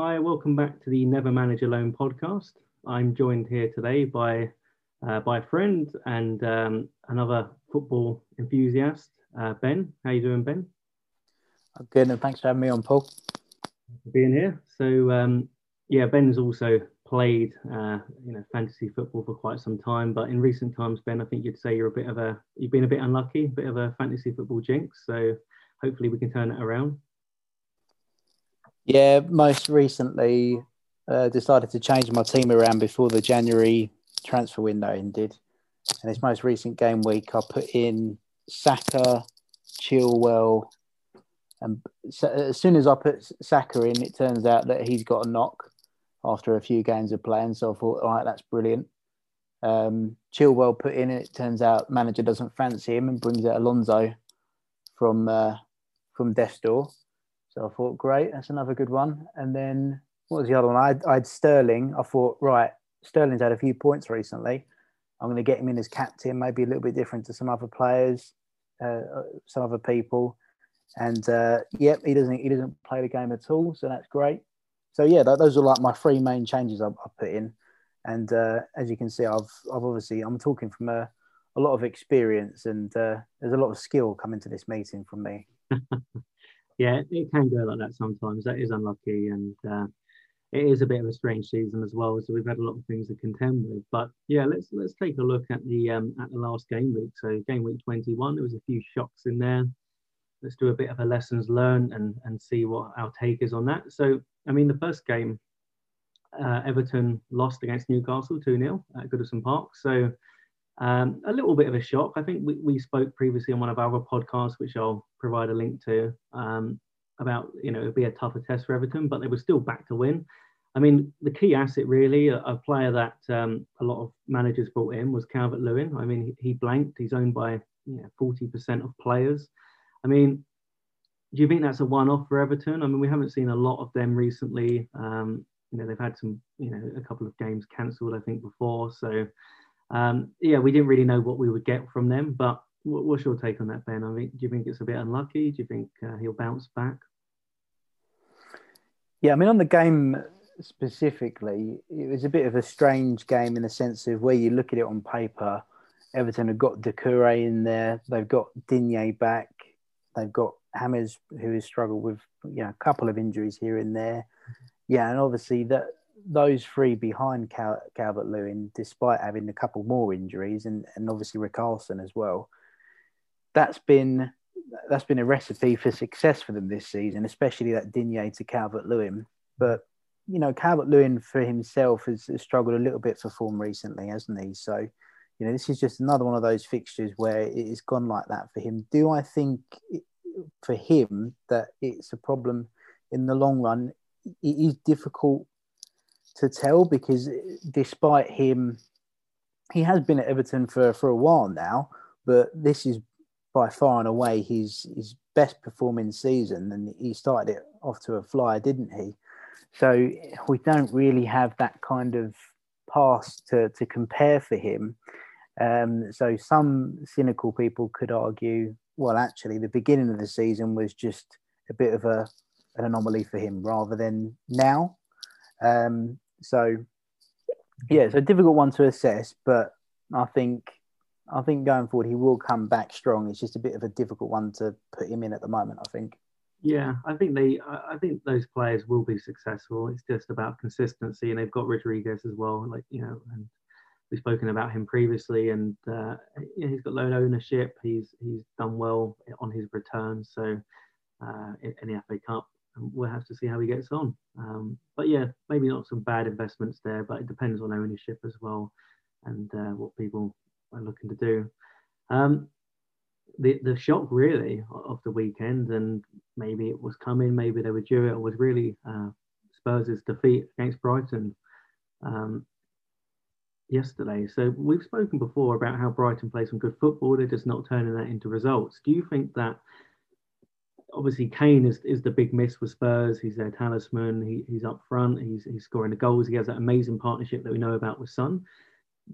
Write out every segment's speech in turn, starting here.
Hi, welcome back to the Never Manage Alone podcast. I'm joined here today by uh, by a friend and um, another football enthusiast, uh, Ben. How you doing, Ben? I'm good, and thanks for having me on, Paul. For being here. So um, yeah, Ben's also played uh, you know fantasy football for quite some time, but in recent times, Ben, I think you'd say you're a bit of a you've been a bit unlucky, a bit of a fantasy football jinx. So hopefully we can turn it around. Yeah, most recently uh, decided to change my team around before the January transfer window ended. And this most recent game week, I put in Saka, Chilwell, and as soon as I put Saka in, it turns out that he's got a knock after a few games of playing. So I thought, all right, that's brilliant. Um, Chilwell put in, it turns out manager doesn't fancy him and brings out Alonso from uh, from death's door. So I thought, great, that's another good one. And then what was the other one? I I had Sterling. I thought, right, Sterling's had a few points recently. I'm going to get him in as captain, maybe a little bit different to some other players, uh, some other people. And uh, yep, he doesn't he doesn't play the game at all, so that's great. So yeah, that, those are like my three main changes I, I put in. And uh, as you can see, I've I've obviously I'm talking from a, a lot of experience, and uh, there's a lot of skill coming to this meeting from me. yeah, it can go like that sometimes. That is unlucky, and uh, it is a bit of a strange season as well. So we've had a lot of things to contend with. But yeah, let's let's take a look at the um, at the last game week. So game week 21, there was a few shocks in there. Let's do a bit of a lessons learned and and see what our take is on that. So I mean, the first game, uh, Everton lost against Newcastle 2 0 at Goodison Park. So um, a little bit of a shock. I think we, we spoke previously on one of our podcasts, which I'll provide a link to, um, about, you know, it'd be a tougher test for Everton, but they were still back to win. I mean, the key asset really, a, a player that um, a lot of managers brought in was Calvert Lewin. I mean, he, he, blanked. He's owned by you know, 40% of players. I mean, do you think that's a one-off for Everton? I mean, we haven't seen a lot of them recently. Um, you know, they've had some, you know, a couple of games cancelled, I think, before. So, um, yeah, we didn't really know what we would get from them. But what's your take on that, Ben? I mean, do you think it's a bit unlucky? Do you think uh, he'll bounce back? Yeah, I mean, on the game specifically, it was a bit of a strange game in the sense of where you look at it on paper. Everton have got Doucouré in there. They've got Digne back. They've got Hammers, who has struggled with you know a couple of injuries here and there. Yeah, and obviously that those three behind Cal- Calvert Lewin, despite having a couple more injuries, and, and obviously Richarlison as well, that's been that's been a recipe for success for them this season, especially that Digne to Calvert Lewin. But you know, Calvert Lewin for himself has, has, struggled a little bit for form recently, hasn't he? So, you know, this is just another one of those fixtures where it has gone like that for him. Do I think for him that it's a problem in the long run. It is difficult to tell because despite him, he has been at Everton for, for a while now, but this is by far and away his his best performing season, and he started it off to a flyer, didn't he? So we don't really have that kind of past to, to compare for him. Um, so some cynical people could argue well, actually, the beginning of the season was just a bit of a an anomaly for him rather than now. Um, so, yeah, it's a difficult one to assess, but I think I think going forward he will come back strong. It's just a bit of a difficult one to put him in at the moment. I think. Yeah, I think they. I think those players will be successful. It's just about consistency, and they've got Rodriguez as well. Like you know, and we've spoken about him previously, and uh, he's got low ownership. He's he's done well on his return. So uh, in, in, the FA Cup, we'll have to see how he gets on. Um, but yeah, maybe not some bad investments there, but it depends on ownership as well, and uh, what people are looking to do. Um, the the shock really of the weekend, and maybe it was coming, maybe they were due it, was really uh, Spurs' defeat against Brighton. Um, yesterday. So we've spoken before about how Brighton play some good football. They're just not turning that into results. Do you think that obviously Kane is, is the big miss for Spurs? He's their talisman. He, he's up front. He's, he's scoring the goals. He has that amazing partnership that we know about with Son.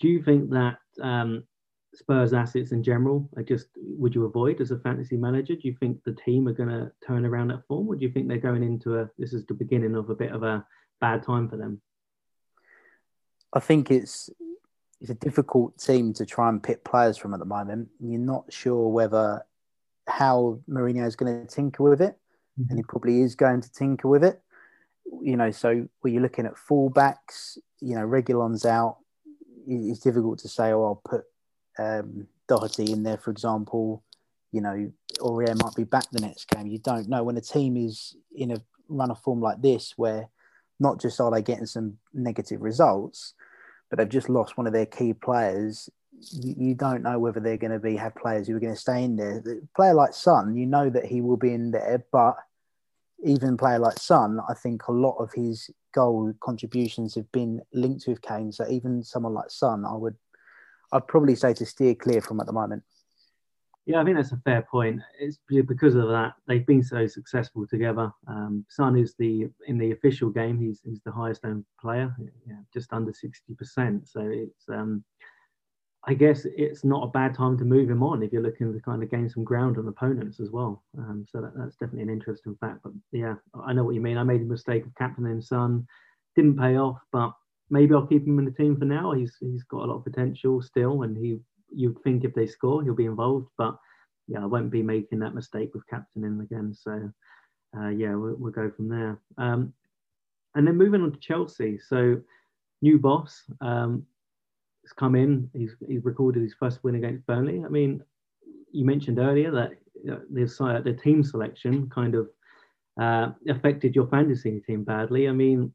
Do you think that um, Spurs assets in general I just would you avoid as a fantasy manager? Do you think the team are going to turn around that form, or do you think they're going into a this is the beginning of a bit of a bad time for them? I think it's it's a difficult team to try and pick players from at the moment. You're not sure whether how Mourinho is going to tinker with it, mm-hmm. and he probably is going to tinker with it. You know, so when you're looking at fullbacks, you know, Reguilón's out. It's difficult to say, oh, I'll put um, Doherty in there, for example. You know, Aurier might be back the next game. You don't know when a team is in a run of form like this, where not just are they getting some negative results, but they've just lost one of their key players. You, don't know whether they're going to be have players who are going to stay in there. The player like Son, you know that he will be in there, but even player like Son, I think a lot of his goal contributions have been linked with Kane. So even someone like Son, I would, I'd probably say to steer clear from at the moment. Yeah, I think that's a fair point. It's because of that they've been so successful together. Um, Son is the in the official game. He's he's the highest owned player, yeah, just under sixty percent. So it's um, I guess it's not a bad time to move him on if you're looking to kind of gain some ground on opponents as well. Um, so that, that's definitely an interesting fact. But yeah, I know what you mean. I made a mistake of captaining Son, didn't pay off, but maybe I'll keep him in the team for now. He's he's got a lot of potential still, and he you'd think if they score, he'll be involved. But yeah, I won't be making that mistake with captaining again. So uh, yeah, we'll, we'll, go from there. Um, and then moving on to Chelsea. So new boss um, has come in. He's he's recorded his first win against Burnley. I mean, you mentioned earlier that you know, the the team selection kind of uh, affected your fantasy team badly. I mean,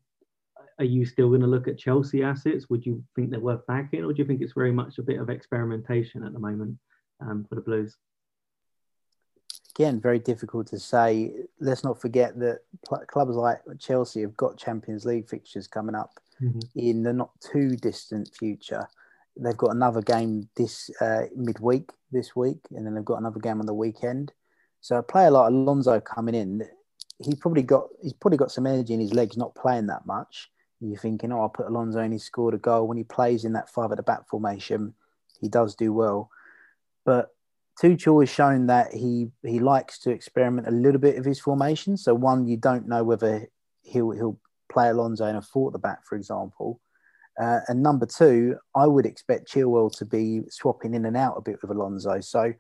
are you still going to look at Chelsea assets? Would you think they're worth backing, or do you think it's very much a bit of experimentation at the moment um, for the Blues? Again, very difficult to say. Let's not forget that clubs like Chelsea have got Champions League fixtures coming up mm-hmm. in the not too distant future. They've got another game this uh, midweek this week, and then they've got another game on the weekend. So a player like Alonso coming in, he's probably got he's probably got some energy in his legs, not playing that much. You're thinking, oh, I'll put Alonso and he scored a goal. When he plays in that five at the back formation, he does do well. But Tuchel has shown that he he likes to experiment a little bit of his formation. So one, you don't know whether he'll he'll play Alonso in a four at the back, for example. Uh, and number two, I would expect Chilwell to be swapping in and out a bit with Alonso. So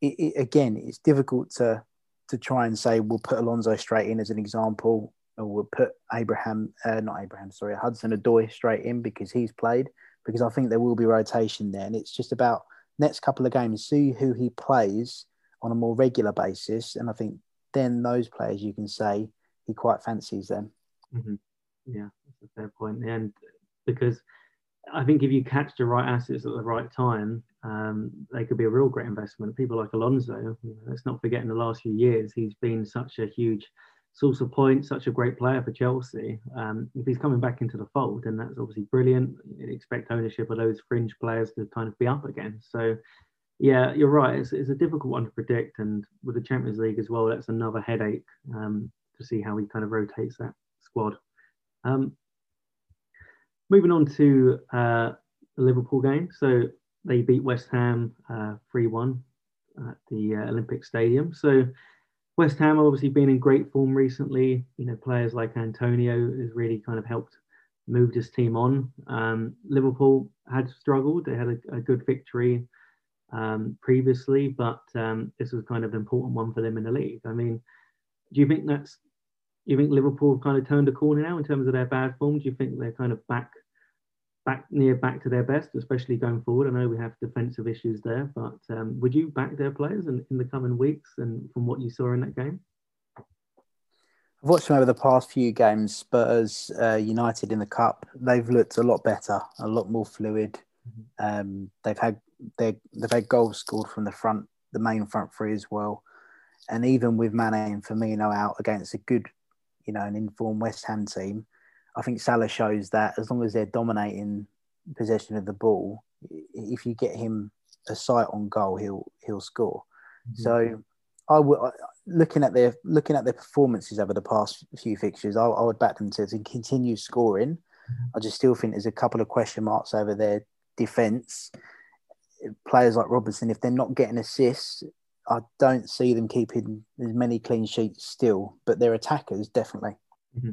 it, it, again, it's difficult to to try and say we'll put Alonso straight in as an example or we'll put Abraham, uh, not Abraham, sorry, Hudson Odoi straight in because he's played. Because I think there will be rotation there, and it's just about next couple of games, see who he plays on a more regular basis, and I think then those players you can say he quite fancies them. Mm-hmm. Yeah, that's a fair point. And because I think if you catch the right assets at the right time, um, they could be a real great investment. People like Alonso, you know, let's not forget in the last few years, he's been such a huge source of points, such a great player for Chelsea. Um, if he's coming back into the fold, then that's obviously brilliant. You'd expect ownership of those fringe players to kind of be up again. So, yeah, you're right. It's, it's a difficult one to predict. And with the Champions League as well, that's another headache um, to see how he kind of rotates that squad. Um, moving on to uh, the Liverpool game. So they beat West Ham uh, 3 uh, 1 at the uh, Olympic Stadium. So West Ham obviously been in great form recently. You know, players like Antonio has really kind of helped move this team on. Um, Liverpool had struggled. They had a, a good victory um, previously, but um, this was kind of an important one for them in the league. I mean, do you think that's? You think Liverpool kind of turned a corner now in terms of their bad form? Do you think they're kind of back back near back to their best, especially going forward. I know we have defensive issues there, but um, would you back their players in, in the coming weeks and from what you saw in that game? I've watched them over the past few games. Spurs, uh, United in the cup, they've looked a lot better, a lot more fluid. Mm-hmm. Um, they've had they they've had goals scored from the front, the main front three as well, and even with Mane and Firmino out against a good, you know, an informed West Ham team, I think Salah shows that as long as they're dominating possession of the ball, if you get him a sight on goal, he'll he'll score. Mm-hmm. So I would looking at their looking at their performances over the past few fixtures, I, I would back them to, to continue scoring. Mm-hmm. I just still think there's a couple of question marks over their defence. players like Robertson, if they're not getting assists, I don't see them keeping as many clean sheets still, but their attackers definitely. Mm-hmm.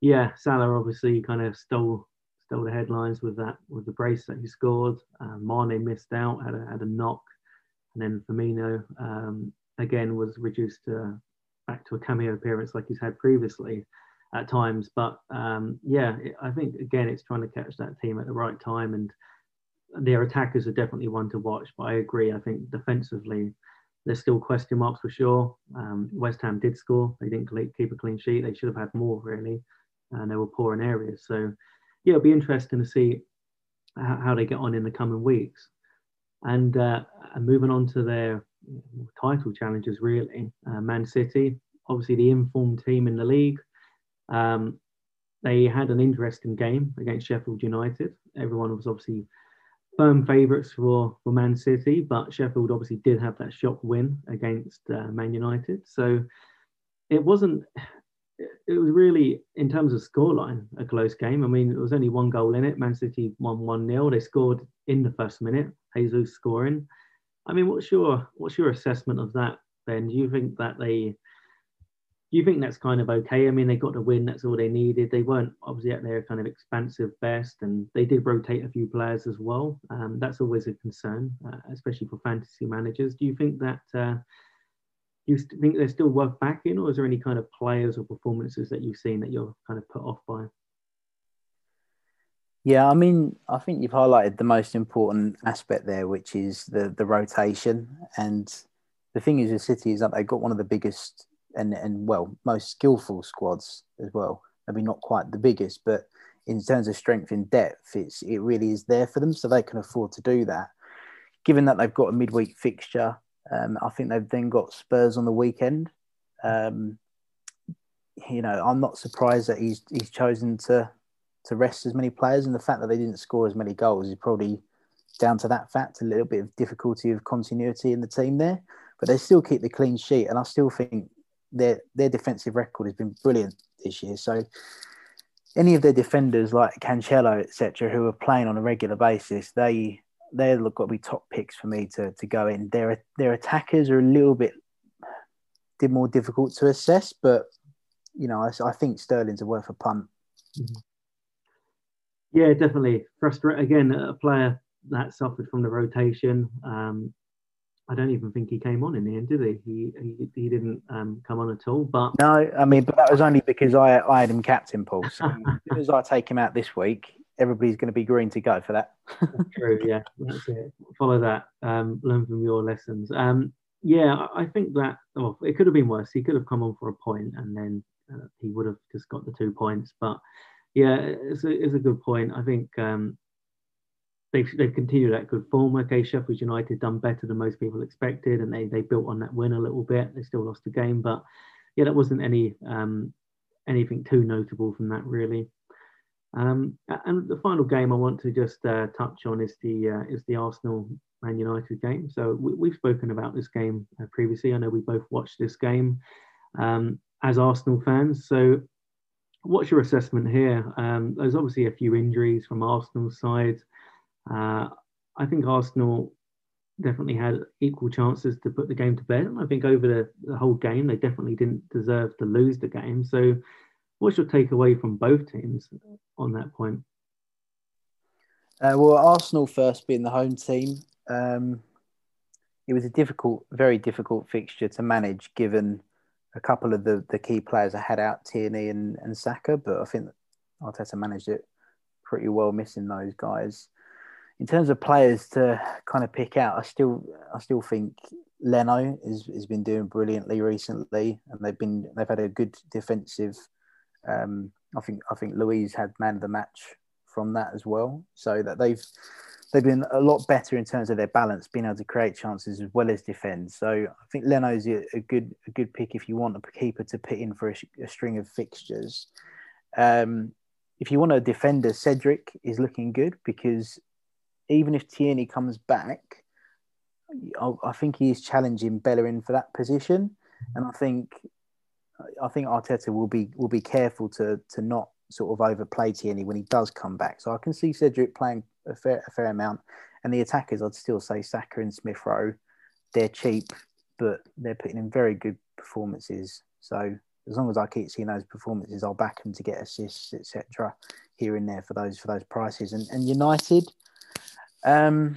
Yeah, Salah obviously kind of stole stole the headlines with that with the brace that he scored. Uh, Mane missed out, had a, had a knock, and then Firmino um, again was reduced to back to a cameo appearance like he's had previously at times. But um, yeah, I think again it's trying to catch that team at the right time, and their attackers are definitely one to watch. But I agree. I think defensively, there's still question marks for sure. Um, West Ham did score; they didn't keep a clean sheet. They should have had more really, and they were poor in areas. So yeah, it'll be interesting to see how, they get on in the coming weeks. And, uh, and moving on to their title challenges, really, uh, Man City, obviously the informed team in the league. Um, they had an interesting game against Sheffield United. Everyone was obviously firm favourites for, for Man City, but Sheffield obviously did have that shock win against uh, Man United. So it wasn't, it was really, in terms of scoreline, a close game. I mean, there was only one goal in it. Man City won 1 0. They scored in the first minute, Jesus scoring. I mean, what's your what's your assessment of that, Ben? Do you think that they do you think that's kind of okay? I mean, they got the win, that's all they needed. They weren't obviously at their kind of expansive best, and they did rotate a few players as well. Um, that's always a concern, uh, especially for fantasy managers. Do you think that uh, you think they're still worth backing, or is there any kind of players or performances that you've seen that you're kind of put off by? Yeah, I mean, I think you've highlighted the most important aspect there, which is the the rotation. And the thing is, with City is that they've got one of the biggest and and well, most skillful squads as well. I mean, not quite the biggest, but in terms of strength and depth, it's it really is there for them, so they can afford to do that. Given that they've got a midweek fixture, um, I think they've then got Spurs on the weekend. Um, you know, I'm not surprised that he's he's chosen to to rest as many players, and the fact that they didn't score as many goals is probably down to that fact. A little bit of difficulty of continuity in the team there, but they still keep the clean sheet, and I still think their their defensive record has been brilliant this year. So any of their defenders like Cancelo, etc., who are playing on a regular basis, they they've got to be top picks for me to to go in. Their their attackers are a little bit more difficult to assess, but you know I, I think Sterling's a worth a punt. Yeah, definitely. Frustrate again. A player that suffered from the rotation. Um, I don't even think he came on in the end, did he? He he, he didn't um, come on at all. But no, I mean, but that was only because I I had him captain, Paul. So as soon as I take him out this week, everybody's going to be green to go for that. true, yeah, that's it. Follow that. Um, learn from your lessons. Um, yeah, I think that. Well, it could have been worse. He could have come on for a point, and then uh, he would have just got the two points. But yeah, it's a, it's a good point. I think um, they've they've continued that good form. Okay, Sheffield United done better than most people expected, and they they built on that win a little bit. They still lost the game, but yeah, that wasn't any um, anything too notable from that really. Um, and the final game I want to just uh, touch on is the uh, is the Arsenal Man United game. So we, have spoken about this game uh, previously. I know we both watched this game um, as Arsenal fans. So what's your assessment here? Um, there's obviously a few injuries from Arsenal's side. Uh, I think Arsenal definitely had equal chances to put the game to bed. And I think over the, the whole game, they definitely didn't deserve to lose the game. So What's your takeaway from both teams on that point? Uh, well, Arsenal first being the home team, um, it was a difficult, very difficult fixture to manage given a couple of the, the key players I had out, Tierney and, and Saka, but I think Arteta managed it pretty well, missing those guys. In terms of players to kind of pick out, I still I still think Leno is, has been doing brilliantly recently, and they've been they've had a good defensive um, I think I think Luiz had man of the match from that as well. So that they've they've been a lot better in terms of their balance, being able to create chances as well as defend. So I think Leno's a, a good a good pick if you want a keeper to put in for a, a string of fixtures. Um, if you want a defender, Cedric is looking good because even if Tierney comes back, I, I think he is challenging Bellerin for that position, and I think I think Arteta will be will be careful to to not sort of overplay Tierney when he does come back. So I can see Cedric playing a fair, a fair amount. And the attackers, I'd still say Saka and Smith Rowe, they're cheap, but they're putting in very good performances. So as long as I keep seeing those performances, I'll back them to get assists, etc. Here and there for those for those prices. And, and United, um,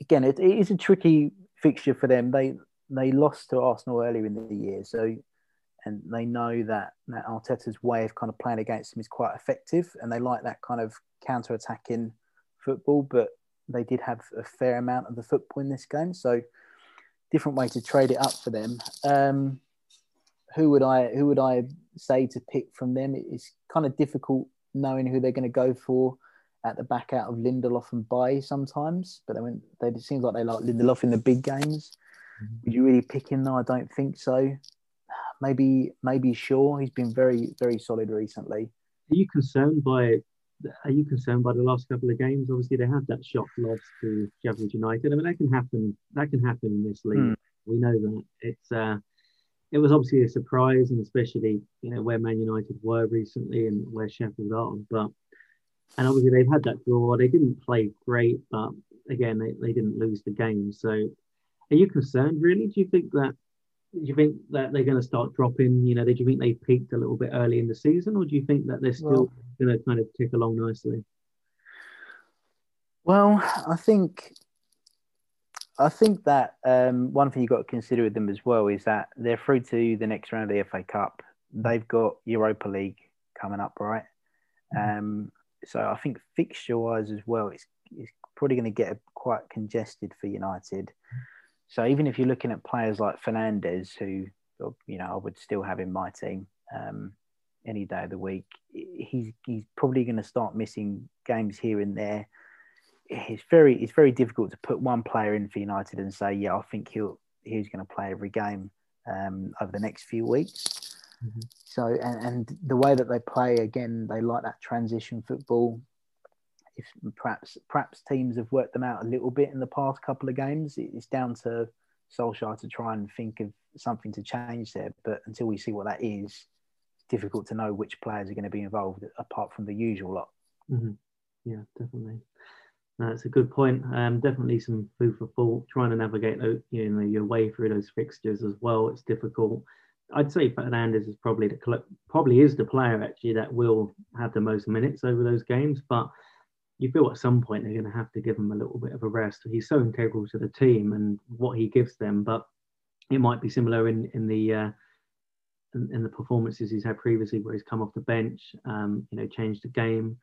again, it, it is a tricky fixture for them. They they lost to Arsenal earlier in the year, so and they know that that Arteta's way of kind of playing against them is quite effective, and they like that kind of counter-attacking football. But they did have a fair amount of the football in this game, so different way to trade it up for them. Um, who would I who would I say to pick from them? It's kind of difficult knowing who they're going to go for at the back out of Lindelof and Bailly sometimes, but they went. They, it seems like they like Lindelof in the big games. Mm-hmm. Would you really pick him? though? I don't think so. Maybe, maybe Shaw. He's been very, very solid recently. Are you concerned by? Are you concerned by the last couple of games? Obviously, they had that shot loss to Sheffield United. I mean, that can happen. That can happen in this league. Mm. We know that. It's. Uh, it was obviously a surprise, and especially you know where Man United were recently and where Sheffield are. But and obviously they've had that draw. They didn't play great, but again they, they didn't lose the game. So are you concerned really? Do you think that do you think that they're going to start dropping? You know, do you think they peaked a little bit early in the season, or do you think that they're still well, going to kind of tick along nicely? Well, I think I think that um, one thing you've got to consider with them as well is that they're through to the next round of the FA Cup. They've got Europa League coming up, right? Mm-hmm. Um, so I think fixture wise as well, it's, it's probably going to get quite congested for United. So even if you're looking at players like Fernandes, who you know I would still have in my team um, any day of the week, he's he's probably going to start missing games here and there. It's very it's very difficult to put one player in for United and say, yeah, I think he'll he's going to play every game um, over the next few weeks. Mm-hmm. So, and, and the way that they play, again, they like that transition football. If perhaps perhaps teams have worked them out a little bit in the past couple of games, it's down to Solskjaer to try and think of something to change there. But until we see what that is, it's difficult to know which players are going to be involved apart from the usual lot. Mm-hmm. Yeah, definitely. That's a good point. Um, definitely some food for thought. Trying to navigate, you know, your way through those fixtures as well. It's difficult. I'd say Fernandes is probably the probably is the player actually that will have the most minutes over those games. But you feel at some point they're going to have to give him a little bit of a rest. He's so integral to the team and what he gives them. But it might be similar in in the uh, in, in, the performances he's had previously, where he's come off the bench, um, you know, changed the game.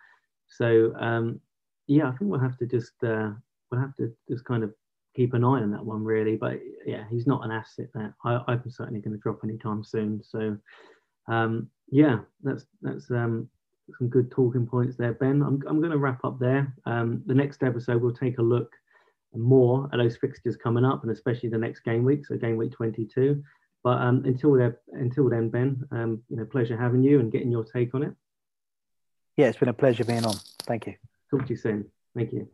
So um, yeah, I think we'll have to just uh, we'll have to just kind of keep an eye on that one really. But yeah, he's not an asset that I, I'm certainly going to drop anytime soon. So um, yeah, that's that's um, some good talking points there, Ben. I'm I'm going to wrap up there. Um, the next episode we'll take a look more at those fixtures coming up, and especially the next game week, so game week 22. But um, until then, until then, Ben, um, you know, pleasure having you and getting your take on it. Yeah, it's been a pleasure being on. Thank you. Talk to you soon. Thank you.